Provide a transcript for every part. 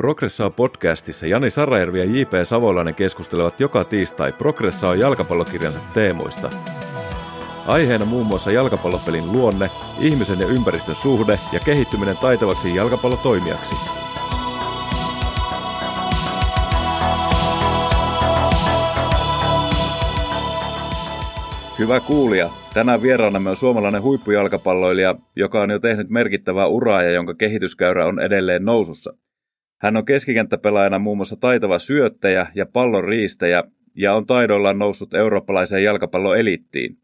Progressaa podcastissa Jani Sarajärvi ja J.P. Savolainen keskustelevat joka tiistai Progressaa jalkapallokirjansa teemoista. Aiheena muun muassa jalkapallopelin luonne, ihmisen ja ympäristön suhde ja kehittyminen taitavaksi jalkapallotoimijaksi. Hyvä kuulija, tänään vieraanamme on suomalainen huippujalkapalloilija, joka on jo tehnyt merkittävää uraa ja jonka kehityskäyrä on edelleen nousussa. Hän on keskikenttäpelaajana muun muassa taitava syöttäjä ja pallon riistäjä ja on taidoillaan noussut eurooppalaiseen jalkapalloelittiin.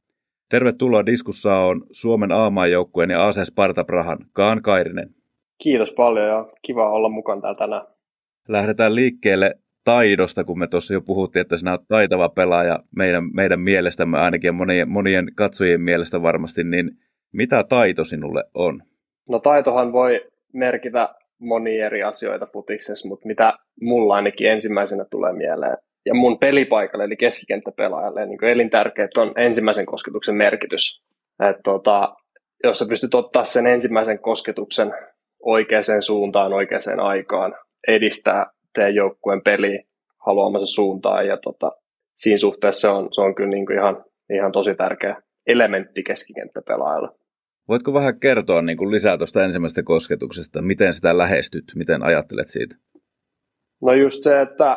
Tervetuloa diskussa on Suomen A-maajoukkueen ja AC Sparta Prahan Kaan Kairinen. Kiitos paljon ja kiva olla mukana täällä tänään. Lähdetään liikkeelle taidosta, kun me tuossa jo puhuttiin, että sinä olet taitava pelaaja meidän, meidän mielestämme ainakin ja monien, monien katsojien mielestä varmasti, niin mitä taito sinulle on? No taitohan voi merkitä monia eri asioita futiksessa, mutta mitä mulla ainakin ensimmäisenä tulee mieleen, ja mun pelipaikalle, eli keskikenttäpelaajalle, niin elintärkeät on ensimmäisen kosketuksen merkitys. Et tota, jos sä pystyt ottaa sen ensimmäisen kosketuksen oikeaan suuntaan, oikeaan aikaan, edistää teidän joukkueen peli haluamansa suuntaan, ja tota, siinä suhteessa se on, se on kyllä niin kuin ihan, ihan tosi tärkeä elementti keskikenttäpelaajalle. Voitko vähän kertoa niin kuin lisää tuosta ensimmäisestä kosketuksesta? Miten sitä lähestyt? Miten ajattelet siitä? No just se, että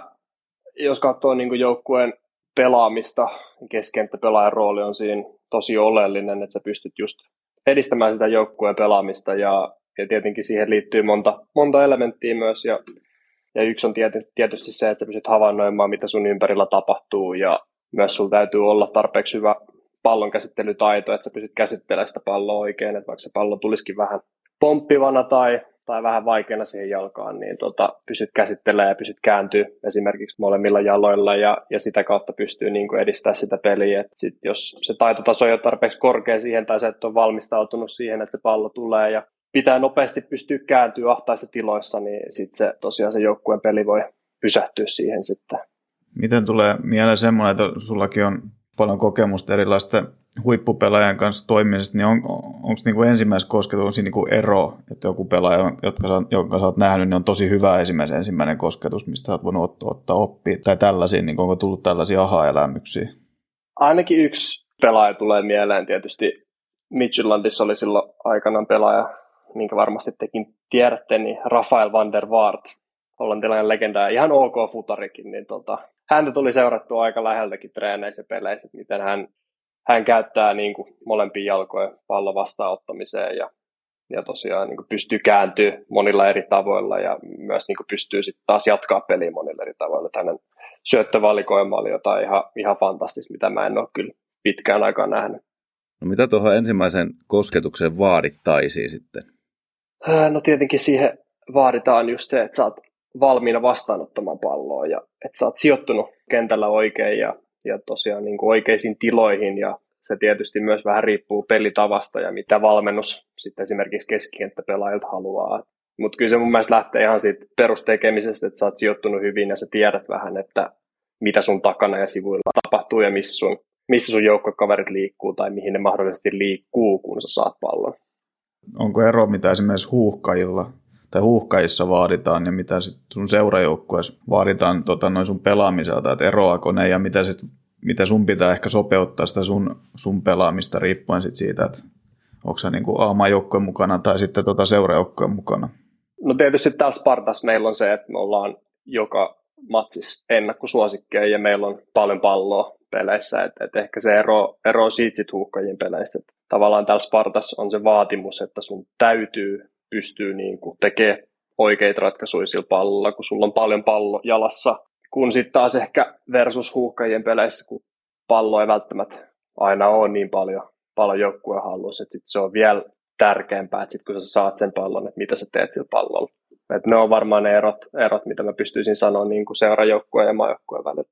jos katsoo niin kuin joukkueen pelaamista, niin keskenttäpelaajan rooli on siinä tosi oleellinen, että sä pystyt just edistämään sitä joukkueen pelaamista ja, ja tietenkin siihen liittyy monta, monta elementtiä myös ja, ja yksi on tietysti se, että sä pystyt havainnoimaan, mitä sun ympärillä tapahtuu ja myös sulla täytyy olla tarpeeksi hyvä pallon käsittelytaito, että sä pystyt käsittelemään sitä palloa oikein, että vaikka se pallo tulisikin vähän pomppivana tai, tai vähän vaikeana siihen jalkaan, niin tota, pysyt käsittelemään ja pysyt kääntyä esimerkiksi molemmilla jaloilla ja, ja sitä kautta pystyy niin kuin edistämään sitä peliä. Et sit jos se taitotaso ei ole tarpeeksi korkea siihen tai sä et ole valmistautunut siihen, että se pallo tulee ja pitää nopeasti pystyä kääntyä ahtaissa tiloissa, niin sitten se tosiaan se joukkueen peli voi pysähtyä siihen sitten. Miten tulee mieleen semmoinen, että sullakin on paljon kokemusta erilaisten huippupelaajan kanssa toimimisesta, niin on, onko niin ensimmäisessä kosketuksessa niin ero, että joku pelaaja, jotka sä, jonka sä oot nähnyt, niin on tosi hyvä esimerkiksi ensimmäinen kosketus, mistä sä oot voinut ottaa, ottaa oppia, tai tällaisia, niin onko tullut tällaisia aha-elämyksiä? Ainakin yksi pelaaja tulee mieleen tietysti. Midtjyllandissa oli silloin aikanaan pelaaja, minkä varmasti tekin tiedätte, niin Rafael van der Waart, hollantilainen legenda, ihan ok futarikin, niin tota, häntä tuli seurattua aika läheltäkin treeneissä peleissä, että miten hän, hän käyttää niin kuin molempia jalkoja pallon vastaanottamiseen ja, ja tosiaan niin kuin pystyy kääntyä monilla eri tavoilla ja myös niin kuin pystyy sitten taas jatkaa peliä monilla eri tavoilla. Että hänen syöttövalikoima oli jotain ihan, ihan fantastista, mitä mä en ole kyllä pitkään aikaan nähnyt. No mitä tuohon ensimmäisen kosketukseen vaadittaisiin sitten? No tietenkin siihen vaaditaan just se, että sä oot valmiina vastaanottamaan palloa ja että sä oot sijoittunut kentällä oikein ja, ja tosiaan niin kuin oikeisiin tiloihin ja se tietysti myös vähän riippuu pelitavasta ja mitä valmennus sitten esimerkiksi keskikenttäpelaajilta haluaa. Mutta kyllä se mun mielestä lähtee ihan siitä perustekemisestä, että sä oot sijoittunut hyvin ja sä tiedät vähän, että mitä sun takana ja sivuilla tapahtuu ja missä sun, missä sun joukkokaverit liikkuu tai mihin ne mahdollisesti liikkuu, kun sä saat pallon. Onko ero mitä esimerkiksi huuhkajilla tai huuhkajissa vaaditaan ja mitä sit sun seurajoukkueessa vaaditaan tota, noin sun pelaamiselta, että eroako ne ja mitä, sit, mitä sun pitää ehkä sopeuttaa sitä sun, sun pelaamista riippuen sit siitä, että onko se niin A-maajoukkueen mukana tai sitten tota seurajoukkueen mukana? No tietysti täällä Spartas meillä on se, että me ollaan joka matsis ennakkosuosikkeja ja meillä on paljon palloa peleissä, että et ehkä se ero, ero siitä sit huuhkajien peleistä, että tavallaan täällä Spartas on se vaatimus, että sun täytyy pystyy niin kuin tekemään oikeita ratkaisuja sillä pallolla, kun sulla on paljon pallo jalassa, kun sitten taas ehkä versus huuhkajien peleissä, kun pallo ei välttämättä aina ole niin paljon, paljon joukkueen hallussa, että sit se on vielä tärkeämpää, että sit kun sä saat sen pallon, että mitä sä teet sillä pallolla. Et ne on varmaan ne erot, erot, mitä mä pystyisin sanoa niin kuin seurajoukkueen ja maajoukkueen välillä.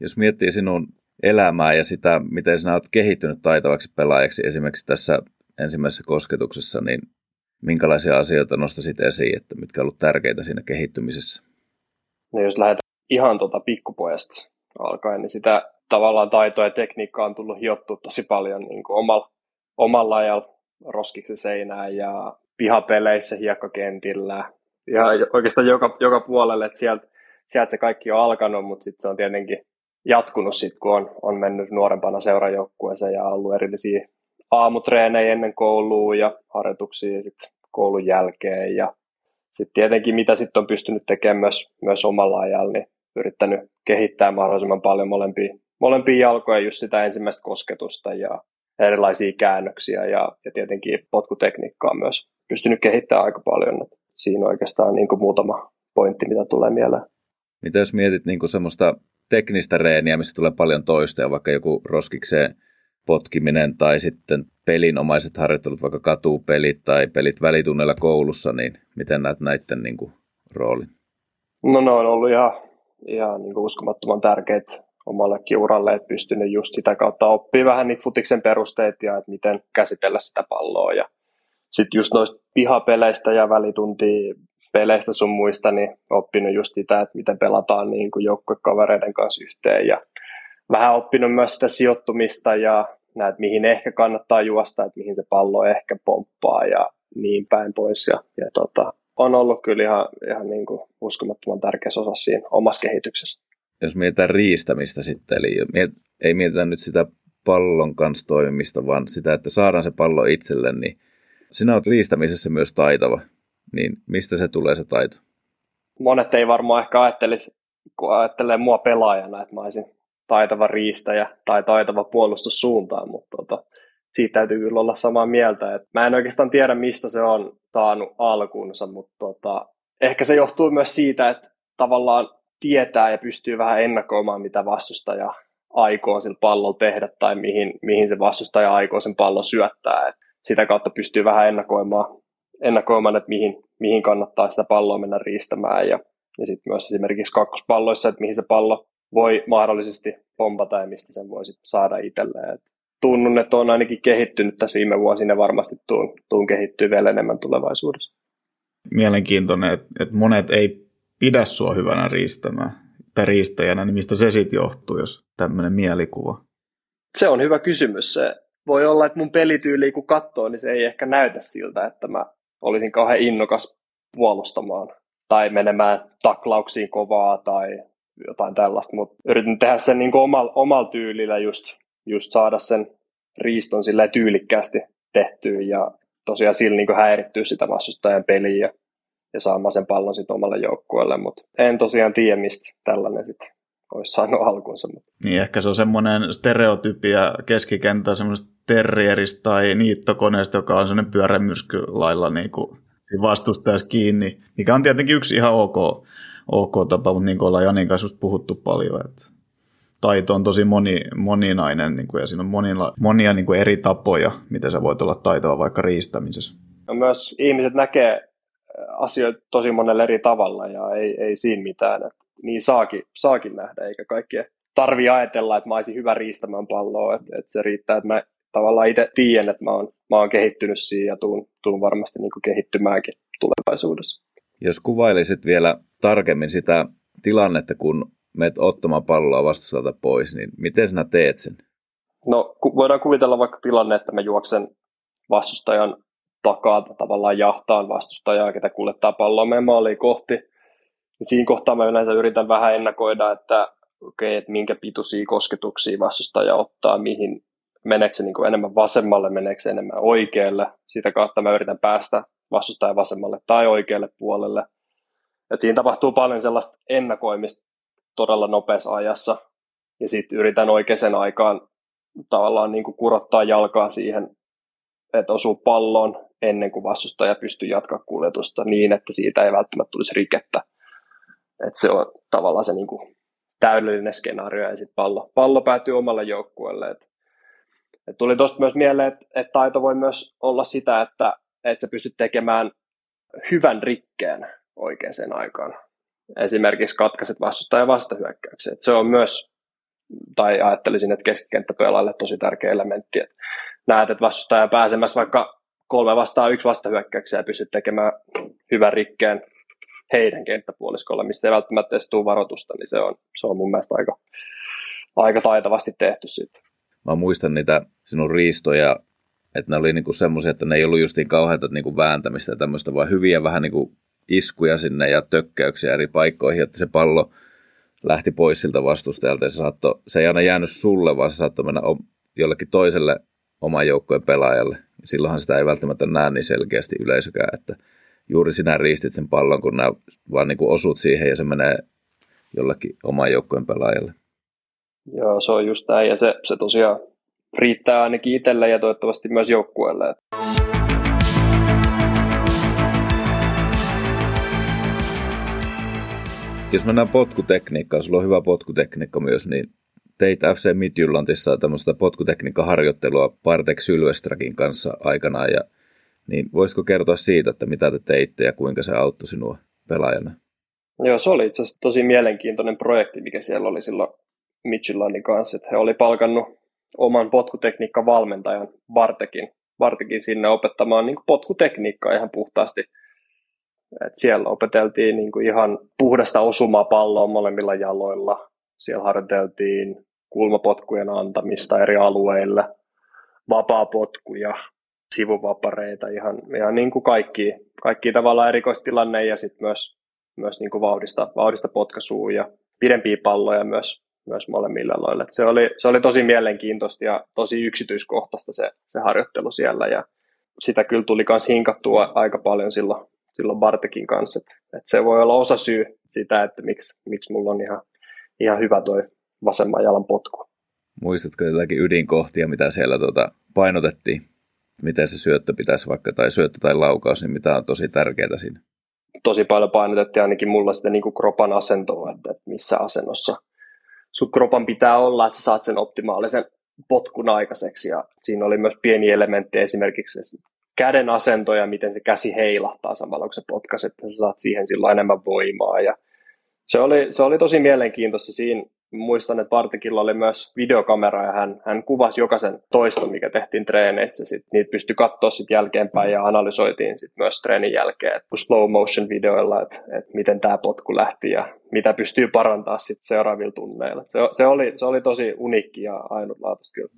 Jos miettii sinun elämää ja sitä, miten sinä olet kehittynyt taitavaksi pelaajaksi esimerkiksi tässä ensimmäisessä kosketuksessa, niin minkälaisia asioita nostasit esiin, että mitkä ovat tärkeitä siinä kehittymisessä? No jos lähdetään ihan tuota pikkupojasta alkaen, niin sitä tavallaan taitoa ja tekniikkaa on tullut hiottua tosi paljon niin kuin omalla, omalla ajalla roskiksi seinään ja pihapeleissä, hiekkakentillä, ihan oikeastaan joka, joka puolelle, että sieltä, sieltä se kaikki on alkanut, mutta sitten se on tietenkin jatkunut sit, kun on, on mennyt nuorempana seurajoukkueeseen ja ollut erillisiä aamutreenejä ennen koulua ja harjoituksia sit koulun jälkeen ja sitten tietenkin mitä sitten on pystynyt tekemään myös, myös omalla ajalla, niin yrittänyt kehittää mahdollisimman paljon molempia, molempia jalkoja, just sitä ensimmäistä kosketusta ja erilaisia käännöksiä ja, ja tietenkin potkutekniikkaa myös pystynyt kehittämään aika paljon. Siinä oikeastaan niin kuin muutama pointti, mitä tulee mieleen. Mitä jos mietit niin kuin semmoista teknistä reeniä, missä tulee paljon toista, vaikka joku roskikseen potkiminen tai sitten pelinomaiset harjoittelut, vaikka katupelit tai pelit välitunnella koulussa, niin miten näet näiden niin kuin, roolin? No ne on ollut ihan, ihan niin kuin uskomattoman tärkeitä omallekin uralle, että pystynyt just sitä kautta oppii vähän niitä futiksen perusteet ja että miten käsitellä sitä palloa. Ja sitten just noista pihapeleistä ja välituntia peleistä sun muista, niin oppinut just sitä, että miten pelataan niin kuin joukkuekavereiden kanssa yhteen ja vähän oppinut myös sitä sijoittumista ja näet, mihin ehkä kannattaa juosta, että mihin se pallo ehkä pomppaa ja niin päin pois. Ja, ja tota, on ollut kyllä ihan, ihan niin kuin uskomattoman tärkeä osa siinä omassa kehityksessä. Jos mietitään riistämistä sitten, eli ei mietitä nyt sitä pallon kanssa toimimista, vaan sitä, että saadaan se pallo itselle, niin sinä olet riistämisessä myös taitava. Niin mistä se tulee se taito? Monet ei varmaan ehkä ajattelisi, kun ajattelee mua pelaajana, että mä olisin taitava riistäjä tai taitava puolustussuuntaan, mutta tota, siitä täytyy kyllä olla samaa mieltä. Et mä en oikeastaan tiedä, mistä se on saanut alkunsa, mutta tota, ehkä se johtuu myös siitä, että tavallaan tietää ja pystyy vähän ennakoimaan, mitä vastustaja aikoo sillä pallolla tehdä tai mihin, mihin se vastustaja aikoo sen pallon syöttää. Et sitä kautta pystyy vähän ennakoimaan, ennakoimaan että mihin, mihin kannattaa sitä palloa mennä riistämään ja, ja sitten myös esimerkiksi kakkospalloissa, että mihin se pallo voi mahdollisesti pompata ja mistä sen voisi saada itselleen. Tunnun, että on ainakin kehittynyt tässä viime vuosina varmasti tuun, tuun kehittyy vielä enemmän tulevaisuudessa. Mielenkiintoinen, että, että monet ei pidä sua hyvänä riistämään tai riistäjänä, niin mistä se sitten johtuu, jos tämmöinen mielikuva? Se on hyvä kysymys. Se voi olla, että mun pelityyli kun katsoo, niin se ei ehkä näytä siltä, että mä olisin kauhean innokas puolustamaan tai menemään taklauksiin kovaa tai jotain tällaista, mutta yritin tehdä sen niin omalla, omalla tyylillä just, just saada sen riiston sillä tyylikkäästi tehtyä ja tosiaan sillä niin häirittyy sitä vastustajan peliä ja, ja saamaan sen pallon sitten omalle joukkueelle, mutta en tosiaan tiedä, mistä tällainen sitten olisi saanut alkunsa. Niin, ehkä se on semmoinen stereotypia keskikenttä semmoisesta terrieristä tai niittokoneesta, joka on semmoinen pyörämyrsky lailla niin kuin vastustajassa kiinni, mikä on tietenkin yksi ihan ok ok tapa, mutta niin kuin ollaan Janin kanssa puhuttu paljon, että taito on tosi moni, moninainen niin kuin, ja siinä on monilla, monia niin kuin eri tapoja, miten sä voit olla taitava vaikka riistämisessä. No myös ihmiset näkee äh, asioita tosi monella eri tavalla ja ei, ei siinä mitään. Että niin saakin, saakin nähdä, eikä kaikkea tarvi ajatella, että mä olisin hyvä riistämään palloa. Että, että se riittää, että mä tavallaan itse tiedän, että mä oon, mä oon kehittynyt siinä ja tuun, tuun varmasti niin kehittymäänkin tulevaisuudessa. Jos kuvailisit vielä tarkemmin sitä tilannetta, kun menet ottamaan palloa vastustajalta pois, niin miten sinä teet sen? No voidaan kuvitella vaikka tilanne, että mä juoksen vastustajan takaa tavallaan jahtaan vastustajaa, ketä kuljettaa palloa meidän maaliin kohti. Ja siinä kohtaa mä yleensä yritän vähän ennakoida, että okei, okay, että minkä pituisia kosketuksia vastustaja ottaa, mihin meneekö se niin enemmän vasemmalle, meneekö se enemmän oikealle. Sitä kautta mä yritän päästä vastustajan vasemmalle tai oikealle puolelle. Et siinä tapahtuu paljon sellaista ennakoimista todella nopeassa ajassa, ja sitten yritän oikeaan aikaan tavallaan niin kuin kurottaa jalkaa siihen, että osuu palloon ennen kuin vastustaja pystyy jatkaa kuljetusta niin, että siitä ei välttämättä tulisi rikettä. Et se on tavallaan se niin kuin täydellinen skenaario, ja sitten pallo, pallo päätyy omalle joukkueelle. Et, et tuli tuosta myös mieleen, että et taito voi myös olla sitä, että että sä pystyt tekemään hyvän rikkeen oikeaan aikaan. Esimerkiksi katkaiset vastustajan vastahyökkäyksiä. Et se on myös, tai ajattelisin, että keskikenttäpelaajalle tosi tärkeä elementti, että näet, että vastustaja pääsemässä vaikka kolme vastaan yksi vastahyökkäyksiä ja pystyt tekemään hyvän rikkeen heidän kenttäpuoliskolla, mistä ei välttämättä edes tule varoitusta, niin se on, se on mun mielestä aika, aika taitavasti tehty sitten. Mä muistan niitä sinun riistoja että ne oli niinku semmoisia, että ne ei ollut justiin kauheita niinku vääntämistä ja tämmöistä, vaan hyviä vähän niinku iskuja sinne ja tökkäyksiä eri paikkoihin, että se pallo lähti pois siltä vastustajalta ja se, saattoi, se ei aina jäänyt sulle, vaan se saattoi mennä jollekin toiselle oman joukkojen pelaajalle. Ja silloinhan sitä ei välttämättä näe niin selkeästi yleisökään, että juuri sinä riistit sen pallon, kun nämä vaan niin osut siihen ja se menee jollekin oman joukkojen pelaajalle. Joo, se on just näin ja se, se tosiaan riittää ainakin itselle ja toivottavasti myös joukkueelle. Jos mennään potkutekniikkaan, sulla on hyvä potkutekniikka myös, niin teit FC Midjyllandissa tämmöistä potkutekniikkaharjoittelua Partek Sylvestrakin kanssa aikanaan, ja niin voisiko kertoa siitä, että mitä te teitte ja kuinka se auttoi sinua pelaajana? Joo, se oli itse asiassa tosi mielenkiintoinen projekti, mikä siellä oli silloin Midtjyllandin kanssa, että he oli palkannut oman potkutekniikkavalmentajan Bartekin, Bartekin sinne opettamaan niin potkutekniikkaa ihan puhtaasti. Et siellä opeteltiin niin ihan puhdasta osumaa palloa molemmilla jaloilla. Siellä harjoiteltiin kulmapotkujen antamista eri alueille, vapaapotkuja, sivuvapareita, ihan, ihan niin kuin kaikki, kaikki tavallaan erikoistilanne ja sitten myös, myös niin kuin vauhdista, vauhdista potkaisua ja pidempiä palloja myös myös molemmilla aloilla. Se oli, se oli tosi mielenkiintoista ja tosi yksityiskohtaista se, se harjoittelu siellä ja sitä kyllä tuli myös hinkattua aika paljon silloin, silloin Bartekin kanssa. Et, et se voi olla osa syy sitä, että miksi, miksi mulla on ihan, ihan hyvä toi vasemman jalan potku. Muistatko jotakin ydinkohtia, mitä siellä tuota painotettiin? Miten se syöttö pitäisi vaikka, tai syöttö tai laukaus, niin mitä on tosi tärkeää siinä? Tosi paljon painotettiin ainakin mulla sitä niin kuin kropan asentoa, että missä asennossa – sun kropan pitää olla, että sä saat sen optimaalisen potkun aikaiseksi. Ja siinä oli myös pieni elementti esimerkiksi käden asento ja miten se käsi heilahtaa samalla, kun se potkaset, että sä saat siihen silloin enemmän voimaa. Ja se oli, se oli tosi mielenkiintoista siinä, muistan, että Partikilla oli myös videokamera ja hän, hän kuvasi jokaisen toiston, mikä tehtiin treeneissä. Sitten niitä pystyi katsoa sitten jälkeenpäin ja analysoitiin sitten myös treenin jälkeen että slow motion videoilla, että, että miten tämä potku lähti ja mitä pystyy parantaa sitten seuraavilla tunneilla. Se, se, oli, se oli tosi uniikki ja ainutlaatuista kyllä.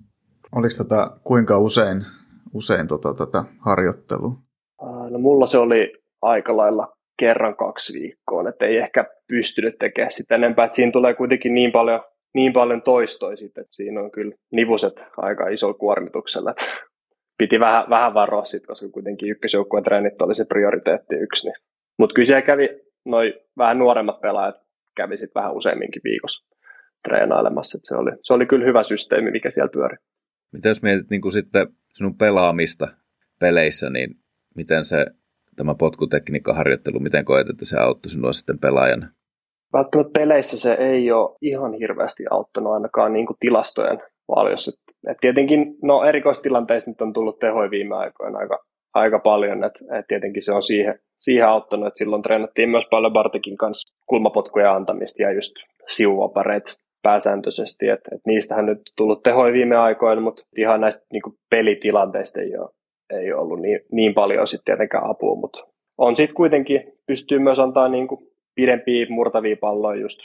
Oliko tätä kuinka usein, usein tota, tätä harjoittelua? No mulla se oli aika lailla kerran kaksi viikkoon, että ei ehkä pystynyt tekemään sitä enempää. Että siinä tulee kuitenkin niin paljon, niin paljon toistoja sitten, että siinä on kyllä nivuset aika iso kuormituksella. Että piti vähän, vähän varoa sitten, koska kuitenkin ykkösjoukkueen treenit oli se prioriteetti yksi. Niin. Mutta kyllä siellä kävi noin vähän nuoremmat pelaajat kävi sitten vähän useamminkin viikossa treenailemassa. Että se, oli, se oli kyllä hyvä systeemi, mikä siellä pyöri. Mitä jos mietit niin kuin sitten sinun pelaamista peleissä, niin miten se tämä potkutekniikkaharjoittelu, miten koet, että se auttoi sinua sitten pelaajana? Välttämättä peleissä se ei ole ihan hirveästi auttanut ainakaan niin kuin tilastojen valiossa. Et tietenkin no, erikoistilanteissa nyt on tullut tehoja viime aikoina aika, aika paljon, että et tietenkin se on siihen, siihen auttanut, että silloin treenattiin myös paljon Bartekin kanssa kulmapotkuja antamista ja just siuvapareet pääsääntöisesti, että et niistähän nyt tullut tehoja viime aikoina, mutta ihan näistä niin pelitilanteista ei ole ei ollut niin, niin paljon sitten tietenkään apua, mutta on sitten kuitenkin, pystyy myös antaa niin kuin pidempiä murtavia palloja just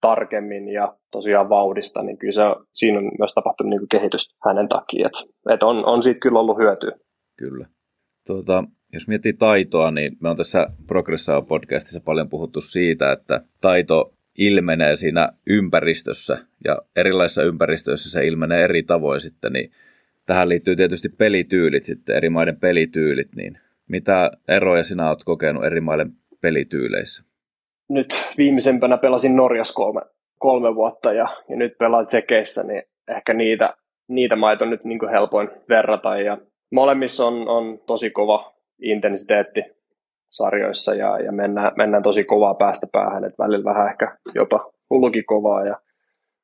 tarkemmin ja tosiaan vauhdista, niin kyllä se, siinä on myös tapahtunut niin kehitystä hänen takia, että et on, on siitä kyllä ollut hyötyä. Kyllä. Tuota, jos miettii taitoa, niin me on tässä Progressao podcastissa paljon puhuttu siitä, että taito ilmenee siinä ympäristössä ja erilaisissa ympäristöissä se ilmenee eri tavoin sitten, niin tähän liittyy tietysti pelityylit sitten, eri maiden pelityylit, niin mitä eroja sinä olet kokenut eri maiden pelityyleissä? Nyt viimeisempänä pelasin Norjas kolme, kolme vuotta ja, ja nyt pelaan Tsekeissä, niin ehkä niitä, niitä maita on nyt niin helpoin verrata. Ja molemmissa on, on tosi kova intensiteetti sarjoissa ja, ja mennään, mennään tosi kovaa päästä päähän, että välillä vähän ehkä jopa hullukin kovaa. Ja,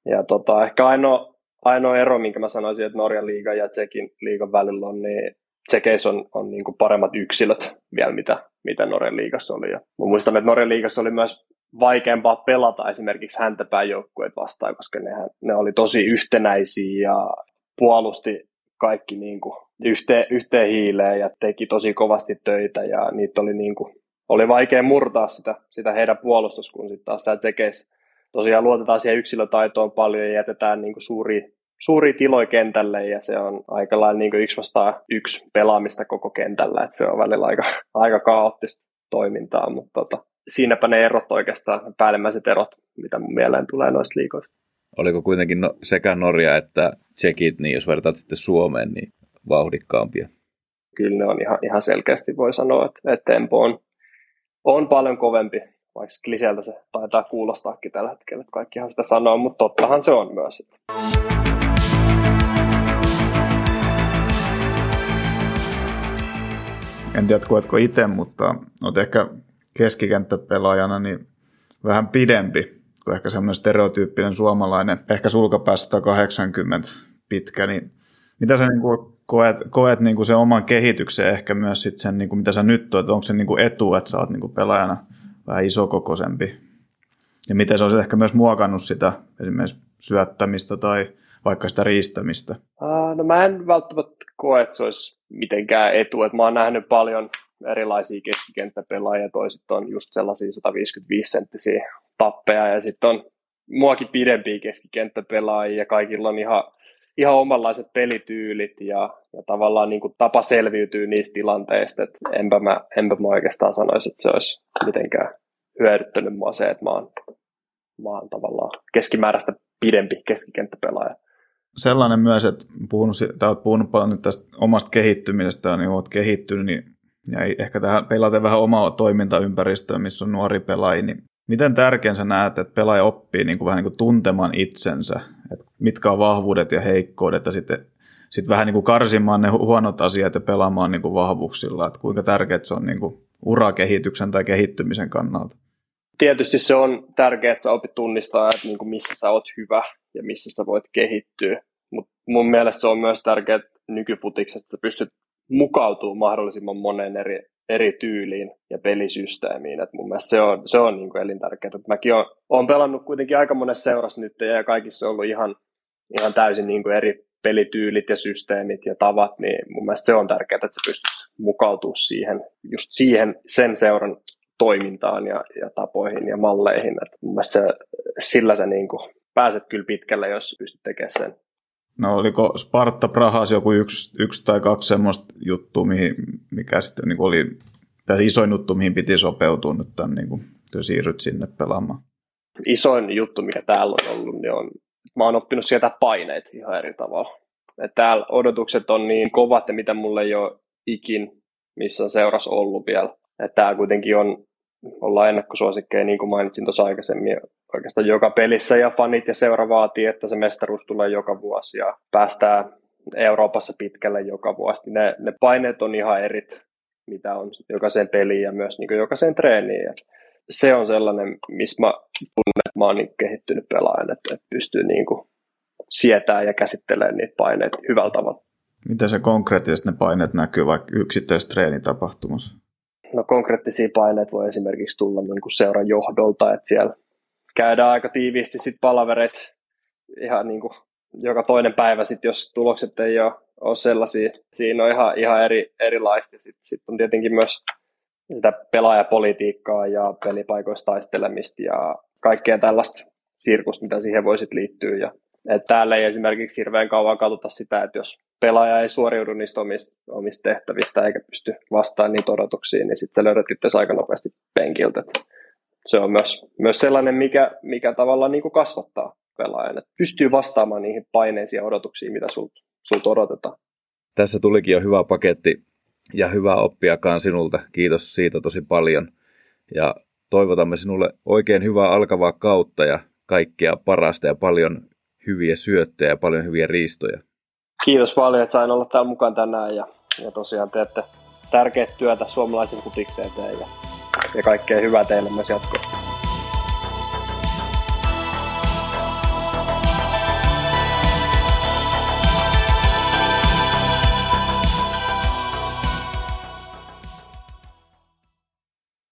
ja tota, ehkä ainoa, ainoa ero, minkä mä sanoisin, että Norjan liiga ja Tsekin liigan välillä on, niin Tsekeissä on, on niin kuin paremmat yksilöt vielä, mitä, mitä Norjan liigassa oli. Ja mä muistan, että Norjan liigassa oli myös vaikeampaa pelata esimerkiksi häntäpään joukkueet vastaan, koska ne, ne oli tosi yhtenäisiä ja puolusti kaikki niin kuin yhteen, yhteen hiileen ja teki tosi kovasti töitä ja niitä oli, niin kuin, oli vaikea murtaa sitä, sitä heidän puolustus, kun sitten taas Tsekeissä tosiaan luotetaan siihen yksilötaitoon paljon ja jätetään niin kuin suuri, suuri tiloi kentälle ja se on aika lailla niin kuin yksi vastaan yksi pelaamista koko kentällä, että se on välillä aika, aika kaoottista. toimintaa, mutta tota, siinäpä ne erot oikeastaan, ne päällimmäiset erot, mitä mun mieleen tulee noista liikoista. Oliko kuitenkin no, sekä Norja että Tsekit, niin jos vertaat sitten Suomeen, niin vauhdikkaampia? Kyllä ne on ihan, ihan selkeästi voi sanoa, että, että tempo on, on paljon kovempi, vaikka kliseeltä se taitaa kuulostaakin tällä hetkellä, että kaikkihan sitä sanoo, mutta tottahan se on myös. En tiedä, koetko itse, mutta olet ehkä keskikenttäpelaajana niin vähän pidempi kuin ehkä semmoinen stereotyyppinen suomalainen, ehkä sulkapäässä 180 pitkä, niin mitä sä niin kuin koet, koet niin kuin sen oman kehityksen ehkä myös sit sen, niin kuin mitä sä nyt oot, onko se niin kuin etu, että sä oot niin kuin pelaajana vähän isokokoisempi? Ja miten se on ehkä myös muokannut sitä esimerkiksi syöttämistä tai vaikka sitä riistämistä? Uh, no mä en välttämättä koe, että se olisi mitenkään etu. että mä oon nähnyt paljon erilaisia keskikenttäpelaajia, toiset on just sellaisia 155 senttisiä tappeja ja sitten on muakin pidempiä keskikenttäpelaajia ja kaikilla on ihan, ihan omanlaiset pelityylit ja, ja tavallaan niin kuin tapa selviytyy niistä tilanteista, että enpä mä, enpä mä oikeastaan sanoisi, että se olisi mitenkään hyödyttänyt mua se, että mä oon, mä oon tavallaan keskimääräistä pidempi keskikenttäpelaaja. Sellainen myös, että puhunut, olet puhunut paljon nyt tästä omasta kehittymisestä, niin olet kehittynyt, niin ja ehkä tähän pelaten vähän omaa toimintaympäristöä, missä on nuori pelaaja, niin miten tärkeän sä näet, että pelaaja oppii niin kuin vähän niin kuin tuntemaan itsensä, mitkä on vahvuudet ja heikkoudet, ja sitten sit vähän niin kuin karsimaan ne huonot asiat ja pelaamaan niin kuin vahvuuksilla, että kuinka tärkeää se on niin kuin urakehityksen tai kehittymisen kannalta? Tietysti se on tärkeää, että sä opit tunnistaa, että niin kuin missä sä oot hyvä ja missä sä voit kehittyä. Mutta mun mielestä se on myös tärkeää nykyfutiksi, että sä pystyt mukautumaan mahdollisimman monen eri, eri tyyliin ja pelisysteemiin. Et mun mielestä se on, se on niin kuin elintärkeää. Et mäkin olen pelannut kuitenkin aika monessa seurassa nyt ja kaikissa on ollut ihan, ihan täysin niin kuin eri pelityylit ja systeemit ja tavat, niin mun mielestä se on tärkeää, että sä pystyt mukautumaan siihen, just siihen sen seuran toimintaan ja, ja tapoihin ja malleihin. Et mun mielestä se, sillä sä niin kuin pääset kyllä pitkälle, jos pystyt tekemään sen. No oliko Sparta Prahas joku yksi, yksi tai kaksi semmoista juttua, mihin, mikä sitten niin oli tämä isoin juttu, mihin piti sopeutua nyt tämän, niin kuin, kun siirryt sinne pelaamaan? Isoin juttu, mikä täällä on ollut, niin on, mä oon oppinut sieltä paineet ihan eri tavalla. Et täällä odotukset on niin kovat, ja mitä mulle ei ole ikin missä seuras ollut vielä. Että tämä kuitenkin on, ollaan ennakkosuosikkeja, niin kuin mainitsin tuossa aikaisemmin, oikeastaan joka pelissä ja fanit ja seura vaatii, että se mestaruus tulee joka vuosi ja päästään Euroopassa pitkälle joka vuosi. Ne, ne paineet on ihan erit, mitä on jokaiseen peliin ja myös niin jokaiseen treeniin. Ja se on sellainen, missä mä tunnen, että mä oon niin kehittynyt pelaajan, että, että pystyy niin kuin sietää ja käsittelemään niitä paineita hyvällä tavalla. Miten se konkreettisesti ne paineet näkyy vaikka yksittäisessä treenitapahtumassa? No konkreettisia paineita voi esimerkiksi tulla niin kuin seuran johdolta, että siellä käydään aika tiiviisti sit palavereet ihan niin kuin joka toinen päivä, sit, jos tulokset ei ole, ole sellaisia. Siinä on ihan, ihan eri, erilaista. Sitten sit on tietenkin myös sitä pelaajapolitiikkaa ja pelipaikoista taistelemista ja kaikkea tällaista sirkusta, mitä siihen voisit liittyä. Ja, et täällä ei esimerkiksi hirveän kauan katsota sitä, että jos pelaaja ei suoriudu niistä omista, omista tehtävistä eikä pysty vastaamaan niitä odotuksiin, niin sitten sä löydät itse aika nopeasti penkiltä se on myös, myös sellainen, mikä, mikä tavallaan niin kasvattaa pelaajan, että pystyy vastaamaan niihin paineisiin ja odotuksiin, mitä sulta sult odotetaan. Tässä tulikin jo hyvä paketti ja hyvää oppiakaan sinulta. Kiitos siitä tosi paljon. Ja toivotamme sinulle oikein hyvää alkavaa kautta ja kaikkea parasta ja paljon hyviä syöttejä ja paljon hyviä riistoja. Kiitos paljon, että sain olla täällä mukaan tänään ja, ja tosiaan teette tärkeää työtä suomalaisen kutikseen ja ja kaikkea hyvää teille myös jatkoa.